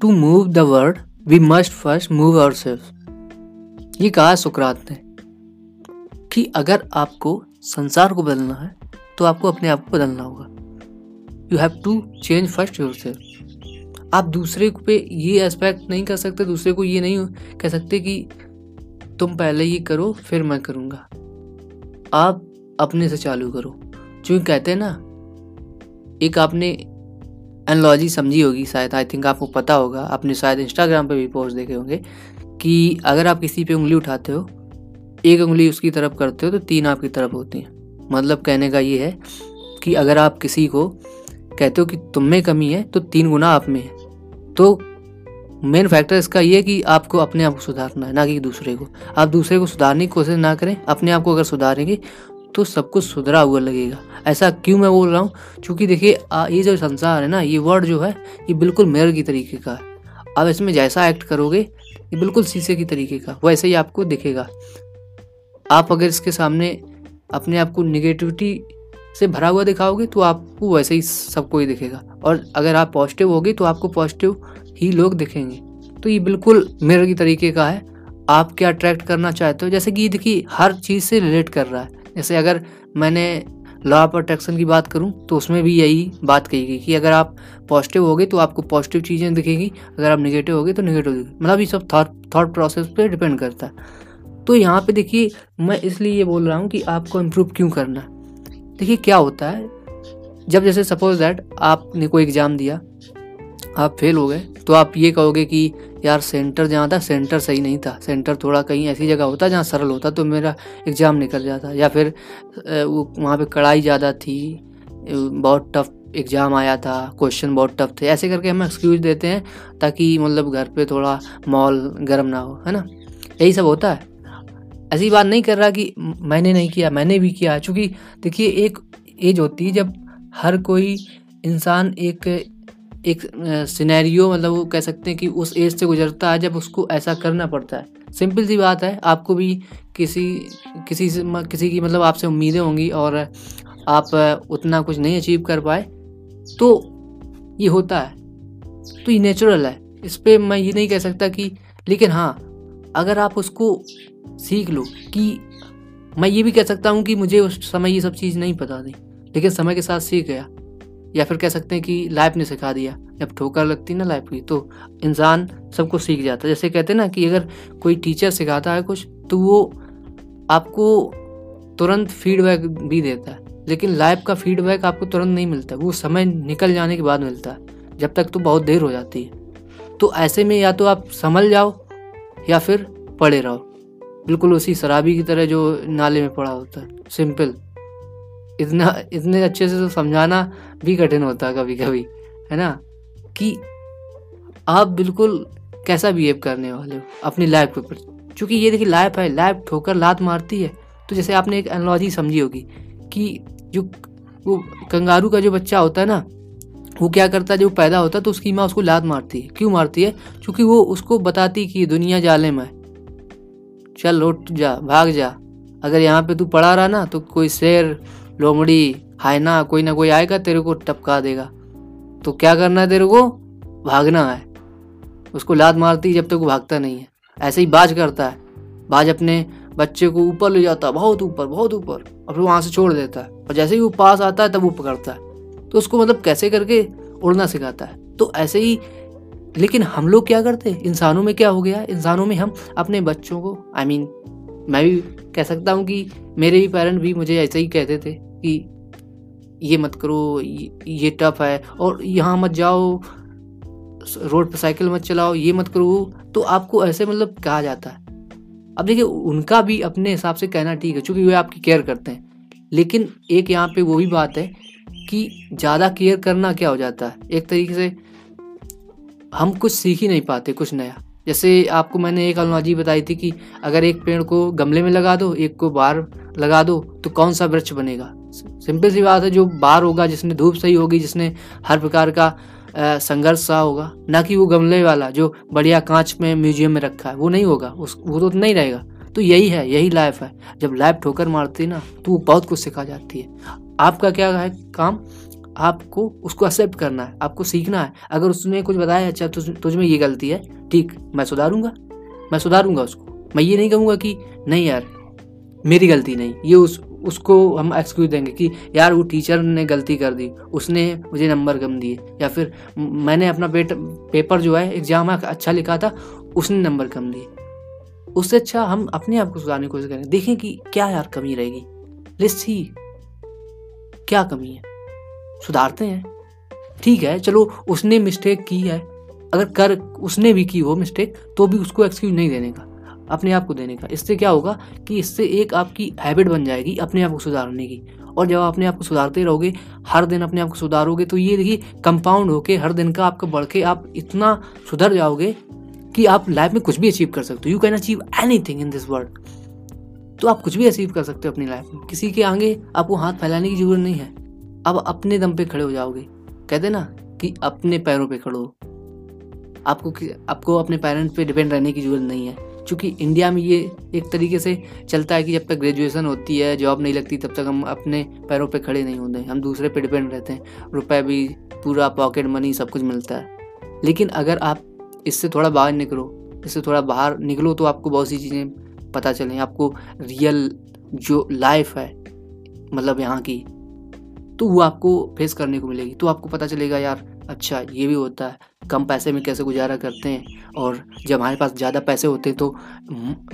To move the world we must first move our self ये कहा सुकरात ने, कि अगर आपको संसार को बदलना है तो आपको अपने आप को बदलना होगा। You have to change first your self आप दूसरे पे ये एस्पेक्ट नहीं कर सकते, दूसरे को ये नहीं कह सकते कि तुम पहले ये करो, फिर मैं करूँगा। आप अपने से चालू करो। जो कहते हैं ना, एक आपने एनोलॉजी समझी होगी शायद आई थिंक आपको पता होगा, आपने शायद इंस्टाग्राम पे भी पोस्ट देखे होंगे कि अगर आप किसी पे उंगली उठाते हो, एक उंगली उसकी तरफ़ करते हो तो तीन आपकी तरफ़ होती हैं। मतलब कहने का ये है कि अगर आप किसी को कहते हो कि तुम में कमी है तो तीन गुना आप में है। तो मेन फैक्टर इसका ये है कि आपको अपने आप को सुधारना है, ना कि दूसरे को। आप दूसरे को सुधारने की कोशिश ना करें, अपने आप को अगर सुधारेंगे तो सब कुछ सुधरा हुआ लगेगा। ऐसा क्यों मैं बोल रहा हूँ? क्योंकि देखिए ये जो संसार है ना, ये वर्ड जो है, ये बिल्कुल मेयर की तरीके का है। आप इसमें जैसा एक्ट करोगे, ये बिल्कुल शीशे की तरीके का, वैसे ही आपको दिखेगा। आप अगर इसके सामने अपने आप को निगेटिविटी से भरा हुआ दिखाओगे तो आपको वैसे ही सबको ही दिखेगा। और अगर आप पॉजिटिव होगे तो आपको पॉजिटिव ही लोग दिखेंगे। तो ये बिल्कुल मेरे की तरीके का है। आप क्या अट्रैक्ट करना चाहते हो? जैसे कि देखिए, हर चीज़ से रिलेट कर रहा है। जैसे अगर मैंने लॉ ऑफ़ अट्रैक्शन की बात करूँ तो उसमें भी यही बात कही गई कि अगर आप पॉजिटिव होगे तो आपको पॉजिटिव चीज़ें दिखेगी, अगर आप निगेटिव होगे तो निगेटिव दिखेगी। मतलब ये सब थॉट थॉट प्रोसेस पे डिपेंड करता है। तो यहाँ पे देखिए, मैं इसलिए ये बोल रहा हूँ कि आपको इम्प्रूव क्यों करना देखिए, क्या होता है? जब जैसे सपोज़ दैट आपने कोई एग्ज़ाम दिया, आप फेल हो गए तो आप ये कहोगे कि यार सेंटर जहाँ था सेंटर सही नहीं था। सेंटर थोड़ा कहीं ऐसी जगह होता जहाँ सरल होता तो मेरा एग्ज़ाम निकल जाता। या फिर वो वहाँ पे कड़ाई ज़्यादा थी बहुत टफ एग्ज़ाम आया था क्वेश्चन बहुत टफ थे। ऐसे करके हम एक्सक्यूज देते हैं ताकि मतलब घर पे थोड़ा माहौल गर्म ना हो, है ना? यही सब होता है। ऐसी बात नहीं कर रहा कि मैंने नहीं किया, मैंने भी किया। चूँकि देखिए, एक एज होती है जब हर कोई इंसान एक एक सिनेरियो मतलब वो कह सकते हैं कि उस एज से गुजरता है जब उसको ऐसा करना पड़ता है। सिंपल सी बात है, आपको भी किसी किसी से किसी की मतलब आपसे उम्मीदें होंगी और आप उतना कुछ नहीं अचीव कर पाए तो ये होता है। तो ये नेचुरल है। इस पर मैं ये नहीं कह सकता कि, लेकिन हाँ अगर आप उसको सीख लो कि, मैं ये भी कह सकता हूँ कि मुझे उस समय ये सब चीज़ नहीं पता थी, लेकिन समय के साथ सीख गया। या फिर कह सकते हैं कि लाइफ ने सिखा दिया। जब ठोकर लगती है ना लाइफ की तो इंसान सबको सीख जाता है। जैसे कहते हैं ना कि अगर कोई टीचर सिखाता है कुछ तो वो आपको तुरंत फीडबैक भी देता है। लेकिन लाइफ का फीडबैक आपको तुरंत नहीं मिलता। वो समय निकल जाने के बाद मिलता है, जब तक तो बहुत देर हो जाती है। तो ऐसे में या तो आप संभल जाओ या फिर पड़े रहो। बिल्कुल उसी शराबी की तरह जो नाले में पड़ा होता है। सिंपल इतना, इतने अच्छे से तो समझाना भी कठिन होता है कभी कभी है ना? कि आप बिल्कुल कैसा बिहेव करने वाले हो अपनी लाइफ के ऊपर। चूँकि ये देखिए लाइफ है लाइफ ठोकर, लात मारती है। तो जैसे आपने एक एनोलॉजी समझी होगी कि जो वो कंगारू का जो बच्चा होता है ना, वो क्या करता है? जो पैदा होता है तो उसकी माँ उसको लात मारती है। क्यों मारती है? क्योंकि वो उसको बताती कि दुनिया जाले में चल उठ जा, भाग जा। अगर यहाँ पे तू पड़ा रहा ना तो कोई शेर लोमड़ी हायना कोई ना कोई आएगा तेरे को टपका देगा। तो क्या करना है तेरे को? भागना है। उसको लात मारती जब तक वो भागता नहीं है। ऐसे ही बाज करता है। बाज अपने बच्चे को ऊपर ले जाता है बहुत ऊपर बहुत ऊपर और फिर वहाँ से छोड़ देता है। और जैसे ही वो पास आता है तब वो पकड़ता है। तो उसको मतलब कैसे करके उड़ना सिखाता है। तो ऐसे ही लेकिन हम लोग क्या करते? हैं इंसानों में क्या हो गया? इंसानों में हम अपने बच्चों को आई I मीन mean, मैं भी कह सकता हूँ कि मेरे भी पेरेंट भी मुझे ऐसे ही कहते थे। कि ये मत करो ये, टफ है। और यहाँ मत जाओ रोड पर साइकिल मत चलाओ ये मत करो। तो आपको ऐसे मतलब कहा जाता है। अब देखिए उनका भी अपने हिसाब से कहना ठीक है क्योंकि वे आपकी केयर करते हैं। लेकिन एक यहाँ पे वो भी बात है कि ज़्यादा केयर करना क्या हो जाता है? एक तरीके से हम कुछ सीख ही नहीं पाते कुछ नया। जैसे आपको मैंने एक अलमाजी बताई थी कि अगर एक पेड़ को गमले में लगा दो एक को बाहर लगा दो तो कौन सा वृक्ष बनेगा? सिंपल सी बात है, जो बाहर होगा, जिसने धूप सही होगी, जिसने हर प्रकार का संघर्ष सा होगा, ना कि वो गमले वाला, जो बढ़िया कांच में, म्यूज़ियम में रखा है, वो नहीं होगा, उस, वो तो नहीं रहेगा। तो यही है, यही लाइफ है। जब लाइफ ठोकर मारती है ना तो वो बहुत कुछ सिखा जाती है। आपका क्या है काम? आपको उसको एक्सेप्ट करना है, आपको सीखना है। अगर उसने कुछ बताया अच्छा तुझ तुझ में ये गलती है, ठीक, मैं सुधारूँगा मैं सुधारूँगा उसको। मैं ये नहीं कहूँगा कि, नहीं यार, मेरी गलती नहीं, ये उस उसको हम एक्सक्यूज देंगे कि, यार, वो टीचर ने गलती कर दी। उसने मुझे नंबर कम दिए। या फिर, मैंने अपना पेट पेपर जो है एग्ज़ाम अच्छा लिखा था, उसने नंबर कम दिए। उससे अच्छा हम अपने आप को सुधारने की कोशिश करेंगे। देखें कि क्या यार कमी रहेगी। लिस्ट ही क्या कमी है? सुधारते हैं। ठीक है, चलो, उसने मिस्टेक की है। अगर कर, उसने भी की हो मिस्टेक तो भी उसको एक्सक्यूज नहीं देने का। अपने आप को देने का। इससे क्या होगा कि इससे एक आपकी हैबिट बन जाएगी अपने आप को सुधारने की। और जब आप अपने आप को सुधारते रहोगे, हर दिन अपने आप को सुधारोगे तो ये देखिए कंपाउंड होके हर दिन का आपका बढ़ के आप इतना सुधर जाओगे कि आप लाइफ में कुछ भी अचीव कर सकते हो। You can achieve anything in this world तो आप कुछ भी अचीव कर सकते हो अपनी लाइफ में। किसी के आगे आपको हाथ फैलाने की ज़रूरत नहीं है। अब अपने दम पे खड़े हो जाओगे। कहते ना कि अपने पैरों पे खड़ो आपको आपको अपने पेरेंट्स पे डिपेंड रहने की ज़रूरत नहीं है। क्योंकि इंडिया में ये एक तरीके से चलता है कि जब तक ग्रेजुएशन होती है जॉब नहीं लगती, तब तक हम अपने पैरों पे खड़े नहीं होते। हम दूसरे पे डिपेंड रहते हैं। रुपए भी, पूरा पॉकेट मनी सब कुछ मिलता है। लेकिन अगर आप इससे थोड़ा बाहर निकलो, इससे थोड़ा बाहर निकलो तो आपको बहुत सी चीज़ें पता चलें। आपको रियल जो लाइफ है मतलब यहाँ की तो वो आपको फेस करने को मिलेगी। तो आपको पता चलेगा, यार अच्छा ये भी होता है। कम पैसे में कैसे गुजारा करते हैं? और जब हमारे पास ज़्यादा पैसे होते हैं तो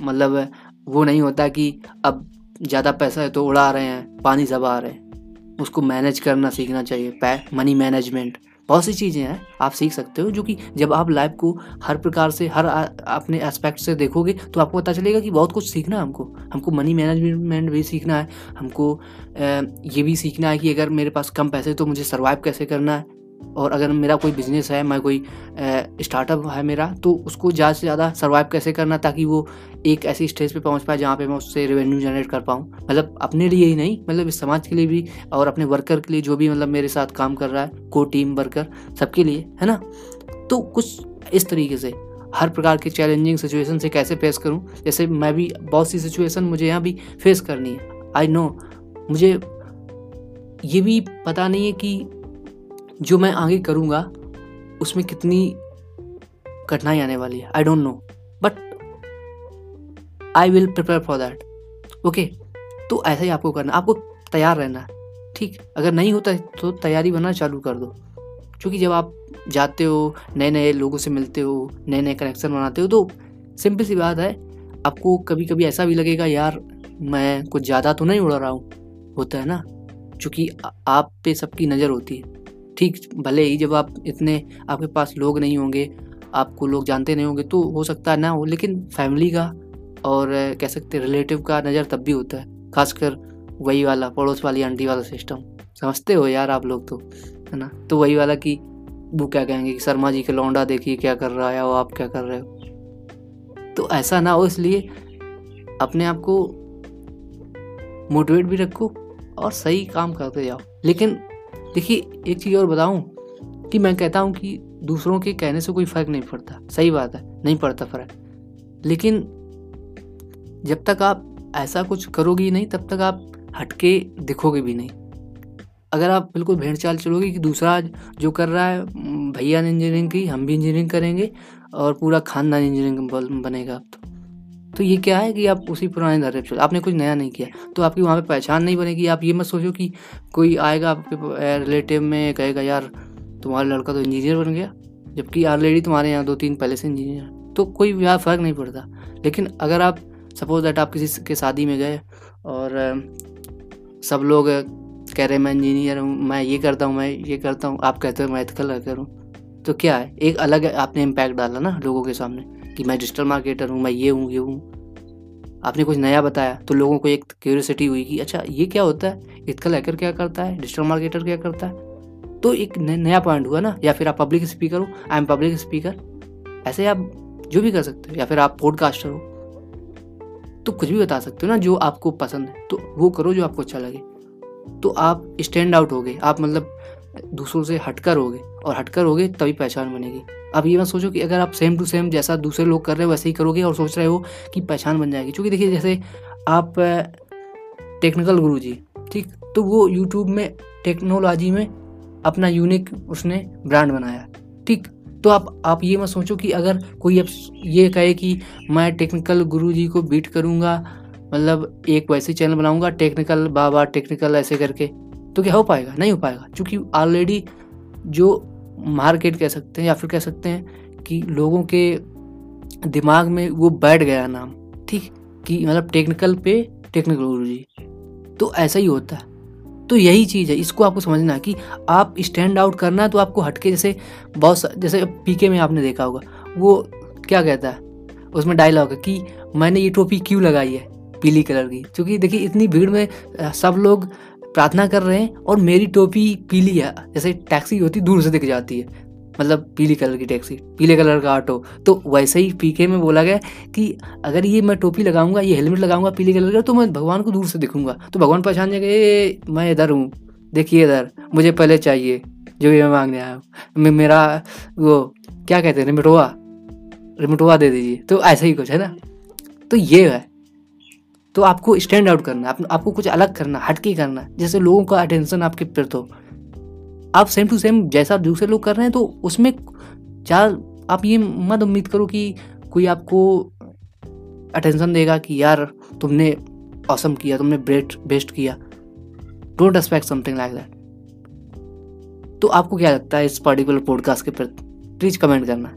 मतलब वो नहीं होता कि अब ज़्यादा पैसा है तो उड़ा रहे हैं पानी आ रहे हैं। उसको मैनेज करना सीखना चाहिए पै मनी मैनेजमेंट बहुत सी चीज़ें हैं आप सीख सकते हो जो कि जब आप लाइफ को हर प्रकार से हर आ, अपने एस्पेक्ट से देखोगे तो आपको पता चलेगा कि बहुत कुछ सीखना है हमको। हमको मनी मैनेजमेंट भी सीखना है हमको ए, ये भी सीखना है कि अगर मेरे पास कम पैसे तो मुझे सर्वाइव कैसे करना है। और अगर मेरा कोई बिज़नेस है, मैं कोई स्टार्टअप है मेरा तो उसको ज़्यादा से ज़्यादा सर्वाइव कैसे करना ताकि वो एक ऐसी स्टेज पे पहुँच पाए जहाँ पे मैं उससे रेवेन्यू जनरेट कर पाऊँ? मतलब अपने लिए ही नहीं मतलब इस समाज के लिए भी और अपने वर्कर के लिए जो भी मतलब मेरे साथ काम कर रहा है को टीम वर्कर सबके लिए, है ना? तो कुछ इस तरीके से, हर प्रकार के चैलेंजिंग सिचुएशन से कैसे फेस करूँ? जैसे मैं भी, बहुत सी सिचुएशन मुझे यहाँ भी फेस करनी है आई नो मुझे ये भी पता नहीं है कि जो मैं आगे करूँगा, उसमें कितनी कठिनाई आने वाली है। I don't know but I will prepare for that okay तो ऐसा ही आपको करना आपको तैयार रहना है। ठीक? अगर नहीं होता तो तैयारी बनना चालू कर दो। क्योंकि जब आप जाते हो नए नए लोगों से मिलते हो नए नए कनेक्शन बनाते हो तो सिंपल सी बात है, आपको कभी कभी ऐसा भी लगेगा, यार, मैं कुछ ज़्यादा तो नहीं उड़ रहा हूँ। होता है ना? क्योंकि आप पे सबकी नज़र होती है। ठीक, भले ही जब आप इतने, आपके पास लोग नहीं होंगे, आपको लोग जानते नहीं होंगे तो हो सकता है ना हो, लेकिन फैमिली का और कह सकते रिलेटिव का नज़र तब भी होता है, खासकर वही वाला, पड़ोस वाली आंटी वाला सिस्टम समझते हो यार आप लोग तो है ना? तो वही वाला कि वो क्या कहेंगे कि शर्मा जी के लौंडा देखिए क्या कर रहा है और आप क्या कर रहे हो। तो ऐसा ना हो इसलिए अपने आप को मोटिवेट भी रखो और सही काम करते जाओ। लेकिन देखिए, एक चीज़ और बताऊँ कि मैं कहता हूँ कि दूसरों के कहने से कोई फ़र्क नहीं पड़ता। सही बात है, नहीं पड़ता फ़र्क। लेकिन जब तक आप ऐसा कुछ करोगे नहीं, तब तक आप हटके दिखोगे भी नहीं। अगर आप बिल्कुल भेड़ चाल चलोगे कि दूसरा जो कर रहा है, भैया ने इंजीनियरिंग की, हम भी इंजीनियरिंग करेंगे और पूरा खानदान इंजीनियरिंग बनेगा अब तो। तो ये क्या है कि आप उसी पुराने धरे पर आपने कुछ नया नहीं किया। तो आपकी वहाँ पे पहचान नहीं बनेगी। आप ये मत सोचो कि कोई आएगा आपके रिलेटिव में, कहेगा, यार, तुम्हारा लड़का तो इंजीनियर बन गया। जबकि ऑलरेडी तुम्हारे यहाँ दो तीन पहले से इंजीनियर तो कोई यहाँ फ़र्क नहीं पड़ता। लेकिन अगर आप सपोज़ दैट आप किसी के शादी में गए और सब लोग कह रहे, मैं इंजीनियर हूँ, मैं ये करता हूँ, मैं ये करता हूँ। आप कहते हो, मैं एथिकल करूँ तो क्या है? एक अलग आपने इम्पैक्ट डाला ना लोगों के सामने। कि मैं डिजिटल मार्केटर हूँ, मैं ये हूँ ये हूँ। आपने कुछ नया बताया तो लोगों को एक क्यूरियोसिटी हुई कि अच्छा ये क्या होता है? इसका हैकर क्या करता है? डिजिटल मार्केटर क्या करता है? तो एक नया पॉइंट हुआ ना, या फिर आप पब्लिक स्पीकर हो आई एम पब्लिक स्पीकर ऐसे आप जो भी कर सकते हो, या फिर आप पॉडकास्टर हो। तो कुछ भी बता सकते हो ना, जो आपको पसंद है तो वो करो जो आपको अच्छा लगे। तो आप स्टैंड आउट हो गए। आप मतलब दूसरों से हटकर होगे और हटकर होगे तभी पहचान बनेगी। अब ये मत सोचो कि अगर आप सेम टू सेम जैसा दूसरे लोग कर रहे हो, वैसे ही करोगे और सोच रहे हो कि पहचान बन जाएगी। क्योंकि देखिए, जैसे आप टेक्निकल गुरु जी ठीक? तो वो यूट्यूब में टेक्नोलॉजी में अपना यूनिक उसने ब्रांड बनाया, ठीक? तो आप आप ये मत सोचो कि अगर कोई अब ये कहे कि मैं टेक्निकल गुरु जी को बीट करूँगा मतलब एक वैसे चैनल बनाऊँगा टेक्निकल बाबा टेक्निकल ऐसे करके। तो क्या हो पाएगा? नहीं हो पाएगा। क्योंकि ऑलरेडी जो मार्केट कह सकते हैं या फिर कह सकते हैं कि लोगों के दिमाग में वो बैठ गया नाम, ठीक? कि मतलब टेक्निकल पे टेक्निकल तो ऐसा ही होता है। तो यही चीज़ है। इसको आपको समझना है कि आप स्टैंड आउट करना है तो आपको हटके जैसे बहुत जैसे पीके में आपने देखा होगा, वो क्या कहता है? उसमें डायलॉग है कि मैंने ये टोपी क्यों लगाई है पीली कलर की? क्योंकि देखिए इतनी भीड़ में सब लोग प्रार्थना कर रहे हैं और मेरी टोपी पीली है। जैसे टैक्सी होती, दूर से दिख जाती है। मतलब पीली कलर की टैक्सी, पीले कलर का ऑटो। तो वैसे ही पीके में बोला गया कि अगर ये मैं टोपी लगाऊँगा, ये हेलमेट लगाऊँगा पीले कलर का तो मैं भगवान को दूर से दिखूँगा। तो भगवान पहचान जाएगा मैं इधर हूँ। देखिए इधर, मुझे पहले चाहिए जो भी मैं मांगने आया हूँ। मेरा वो, क्या कहते हैं, रिमिटोवा रिमिटोवा दे दीजिए। तो ऐसा ही कुछ है ना? तो ये है। तो आपको स्टैंड आउट करना है आपको कुछ अलग करना, हटके करना, जैसे लोगों का अटेंशन आपके प्रति हो आप सेम टू सेम जैसा दूसरे लोग कर रहे हैं तो उसमें चार आप ये मत उम्मीद करो कि कोई आपको अटेंशन देगा कि यार तुमने औसम किया, तुमने ब्रेट बेस्ट किया। Don't expect something like that तो आपको क्या लगता है इस पर्टिकुलर पॉडकास्ट के प्रति? प्लीज़ कमेंट करना।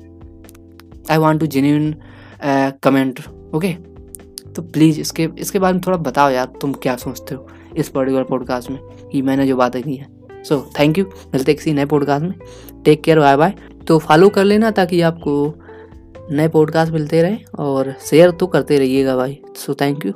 I want to genuine comment okay तो प्लीज़ इसके इसके बारे में थोड़ा बताओ यार, तुम क्या सोचते हो इस पर्टिकुलर पॉडकास्ट में? कि मैंने जो बातें की हैं। सो थैंक यू मिलते किसी नए पॉडकास्ट में। टेक केयर बाय बाय तो फॉलो कर लेना ताकि आपको नए पॉडकास्ट मिलते रहें और शेयर तो करते रहिएगा भाई। So thank you